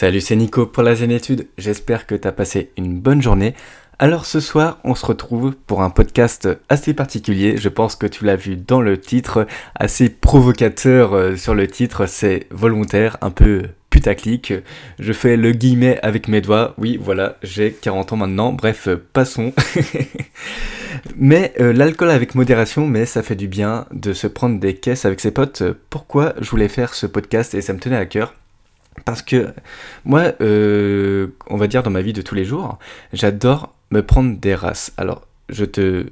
Salut, c'est Nico pour la Zénétude. J'espère que tu as passé une bonne journée. Alors ce soir, on se retrouve pour un podcast assez particulier. Je pense que tu l'as vu dans le titre, assez provocateur euh, sur le titre. C'est volontaire, un peu putaclic. Je fais le guillemet avec mes doigts. Oui, voilà, j'ai 40 ans maintenant. Bref, passons. mais euh, l'alcool avec modération, mais ça fait du bien de se prendre des caisses avec ses potes. Pourquoi je voulais faire ce podcast et ça me tenait à cœur? Parce que moi, euh, on va dire dans ma vie de tous les jours, j'adore me prendre des races. Alors, je te,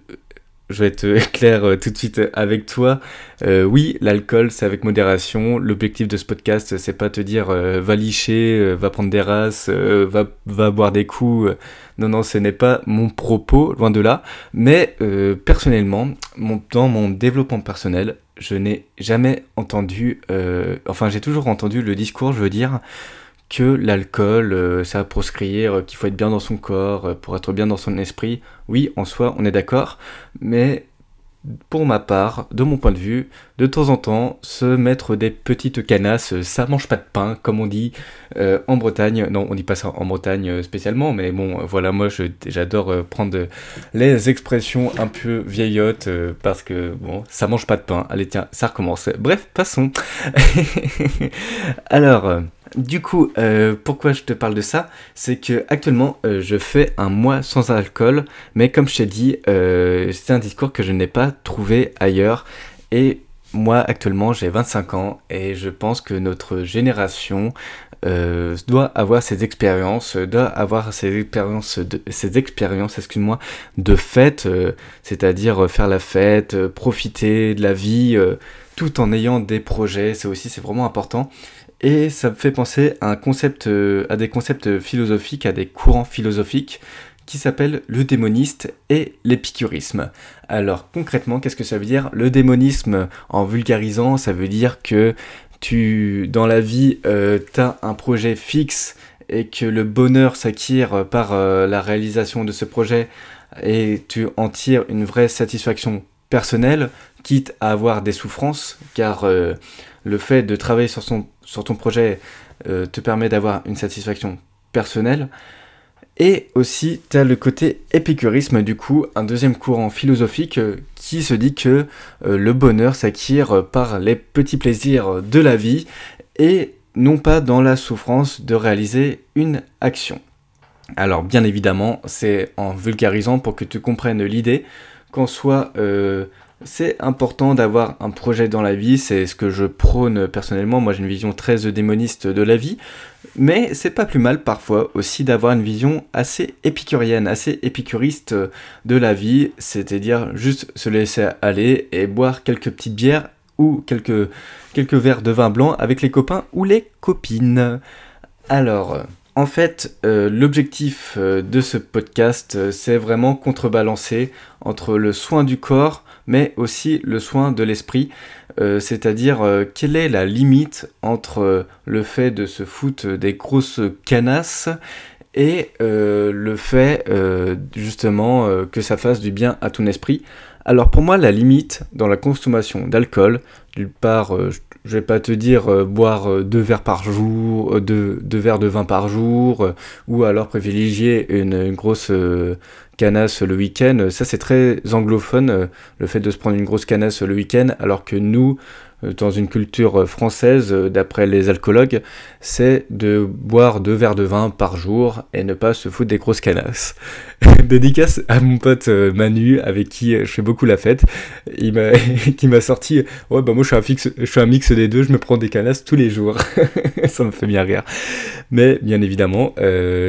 je vais être clair euh, tout de suite avec toi. Euh, oui, l'alcool, c'est avec modération. L'objectif de ce podcast, c'est pas te dire va licher, va prendre des races, va, va boire des coups. Non, non, ce n'est pas mon propos, loin de là. Mais personnellement, dans mon développement personnel, je n'ai jamais entendu, euh, enfin j'ai toujours entendu le discours, je veux dire, que l'alcool, euh, ça va proscrire, qu'il faut être bien dans son corps, euh, pour être bien dans son esprit. Oui, en soi, on est d'accord, mais pour ma part, de mon point de vue, de temps en temps, se mettre des petites canasses, ça mange pas de pain, comme on dit euh, en Bretagne. Non, on dit pas ça en Bretagne euh, spécialement, mais bon, voilà, moi j'adore euh, prendre les expressions un peu vieillottes parce que bon, ça mange pas de pain. Allez, tiens, ça recommence. Bref, passons. Alors. Du coup, euh, pourquoi je te parle de ça? C'est que actuellement, euh, je fais un mois sans alcool, mais comme je t'ai dit, euh, c'est un discours que je n'ai pas trouvé ailleurs. Et moi, actuellement, j'ai 25 ans et je pense que notre génération doit avoir ces expériences, doit avoir ces expériences, de fête, c'est-à-dire faire la fête, profiter de la vie, tout en ayant des projets. C'est aussi, c'est vraiment important. Et ça me fait penser euh, à des concepts philosophiques, à des courants philosophiques qui s'appellent le démonisme et l'épicurisme. Alors concrètement, qu'est-ce que ça veut dire? Le démonisme, en vulgarisant, ça veut dire que tu, dans la vie, euh, tu un projet fixe et que le bonheur s'acquiert par euh, la réalisation de ce projet et tu en tires une vraie satisfaction personnelle, quitte à avoir des souffrances, car le fait de travailler sur, ton projet euh, te permet d'avoir une satisfaction personnelle. Et aussi, tu as le côté épicurisme, du coup, un deuxième courant philosophique euh, qui se dit que euh, le bonheur s'acquiert par les petits plaisirs de la vie et non pas dans la souffrance de réaliser une action. Alors, bien évidemment, c'est en vulgarisant pour que tu comprennes l'idée qu'en soit c'est important d'avoir un projet dans la vie, c'est ce que je prône personnellement. Moi, j'ai une vision très démoniste de la vie, mais c'est pas plus mal parfois aussi d'avoir une vision assez épicurienne, assez épicuriste de la vie, c'est-à-dire juste se laisser aller et boire quelques petites bières ou quelques, quelques verres de vin blanc avec les copains ou les copines. Alors, en fait, euh, l'objectif euh, de ce podcast, euh, c'est vraiment contrebalancer entre le soin du corps mais aussi le soin de l'esprit, c'est-à-dire quelle est la limite entre le fait de se foutre des grosses canasses et le fait justement que ça fasse du bien à ton esprit? Alors pour moi, la limite dans la consommation d'alcool, d'une part, je vais pas te dire boire deux verres par jour, deux, verres de vin par jour, ou alors privilégier une grosse canasse le week-end, ça c'est très anglophone, euh, le fait de se prendre une grosse canasse le week-end, alors que nous, euh, dans une culture euh, française, d'après les alcoologues, c'est de boire deux verres de vin par jour et ne pas se foutre des grosses canasses. Dédicace à mon pote Manu, avec qui je fais beaucoup la fête, il qui m'a sorti, ouais bah moi je suis, un mix des deux, je me prends des canasses tous les jours. ça me fait bien rire. Mais bien évidemment,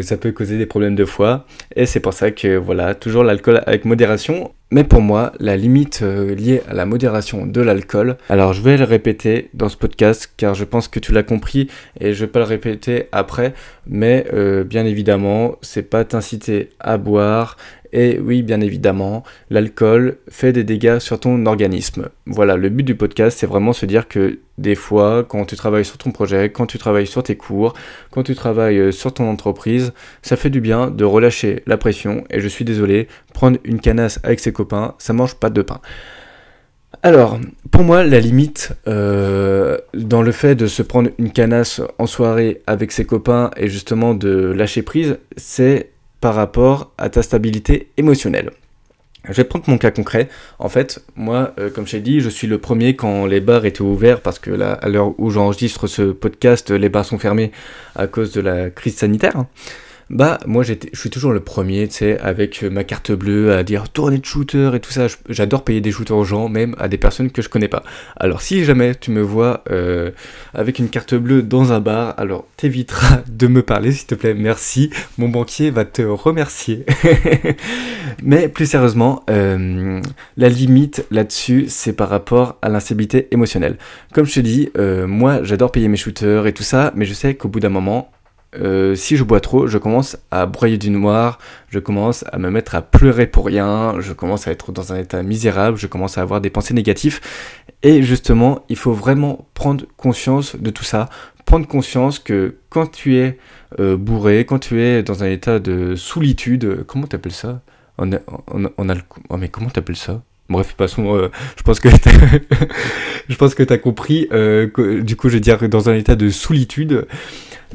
ça peut causer des problèmes de foie, et c'est pour ça que voilà, toujours l'alcool avec modération. Mais pour moi, la limite euh, liée à la modération de l'alcool, alors je vais le répéter dans ce podcast car je pense que tu l'as compris et je vais pas le répéter après, mais euh, bien évidemment, c'est pas t'inciter à boire et oui, bien évidemment, l'alcool fait des dégâts sur ton organisme. Voilà, le but du podcast, c'est vraiment se dire que des fois, quand tu travailles sur ton projet, quand tu travailles sur tes cours, quand tu travailles euh, sur ton entreprise, ça fait du bien de relâcher la pression. Et je suis désolé, prendre une canasse avec ses copains, ça mange pas de pain. Alors, pour moi, la limite euh, dans le fait de se prendre une canasse en soirée avec ses copains et justement de lâcher prise, c'est par rapport à ta stabilité émotionnelle. Je vais prendre mon cas concret. En fait, moi, euh, comme je t'ai dit, je suis le premier quand les bars étaient ouverts, parce que là, à l'heure où j'enregistre ce podcast, les bars sont fermés à cause de la crise sanitaire. Bah, moi, je suis toujours le premier, tu sais, avec ma carte bleue à dire tournée de shooter et tout ça. J'adore payer des shooters aux gens, même à des personnes que je connais pas. Alors, si jamais tu me vois euh, avec une carte bleue dans un bar, alors t'éviteras de me parler, s'il te plaît. Merci. Mon banquier va te remercier. Mais plus sérieusement, euh, la limite là-dessus, c'est par rapport à l'instabilité émotionnelle. Comme je te dis, euh, moi, j'adore payer mes shooters et tout ça, mais je sais qu'au bout d'un moment, euh, si je bois trop, je commence à broyer du noir, je commence à me mettre à pleurer pour rien, je commence à être dans un état misérable, je commence à avoir des pensées négatives. Et justement, il faut vraiment prendre conscience de tout ça, prendre conscience que quand tu es euh, bourré, quand tu es dans un état de solitude, comment t'appelles ça? On a, le... Oh mais comment t'appelles ça? Bref, passons. Euh, je pense que je pense que t'as compris. du coup, je veux dire dans un état de solitude.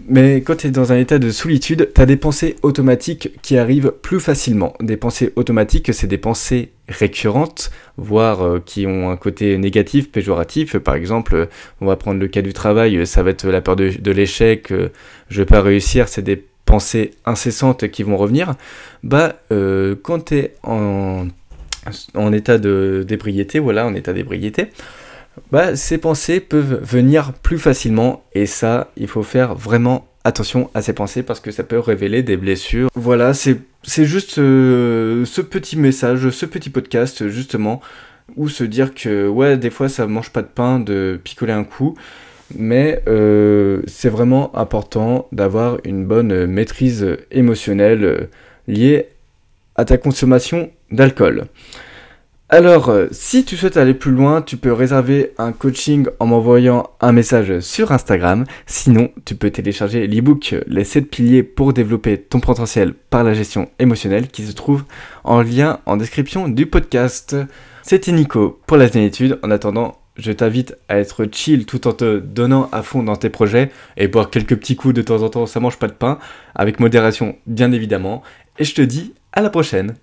Mais quand tu es dans un état de solitude, tu as des pensées automatiques qui arrivent plus facilement. Des pensées automatiques, c'est des pensées récurrentes, voire euh, qui ont un côté négatif, péjoratif. Par exemple, on va prendre le cas du travail, ça va être la peur de, l'échec, euh, je vais pas réussir, c'est des pensées incessantes qui vont revenir. Bah, euh, quand tu es en, état de d'ébriété, voilà, en état d'ébriété, bah, ces pensées peuvent venir plus facilement et ça, il faut faire vraiment attention à ces pensées parce que ça peut révéler des blessures. Voilà, c'est juste euh, ce petit message, ce petit podcast justement, où se dire que ouais, des fois ça mange pas de pain de picoler un coup, mais euh, c'est vraiment important d'avoir une bonne maîtrise émotionnelle euh, liée à ta consommation d'alcool. Alors, euh, si tu souhaites aller plus loin, tu peux réserver un coaching en m'envoyant un message sur Instagram. Sinon, tu peux télécharger l'ebook Les 7 piliers pour développer ton potentiel par la gestion émotionnelle qui se trouve en lien en description du podcast. C'était Nico pour la zénitude. En attendant, je t'invite à être chill tout en te donnant à fond dans tes projets et boire quelques petits coups de temps en temps, ça mange pas de pain, avec modération bien évidemment. Et je te dis à la prochaine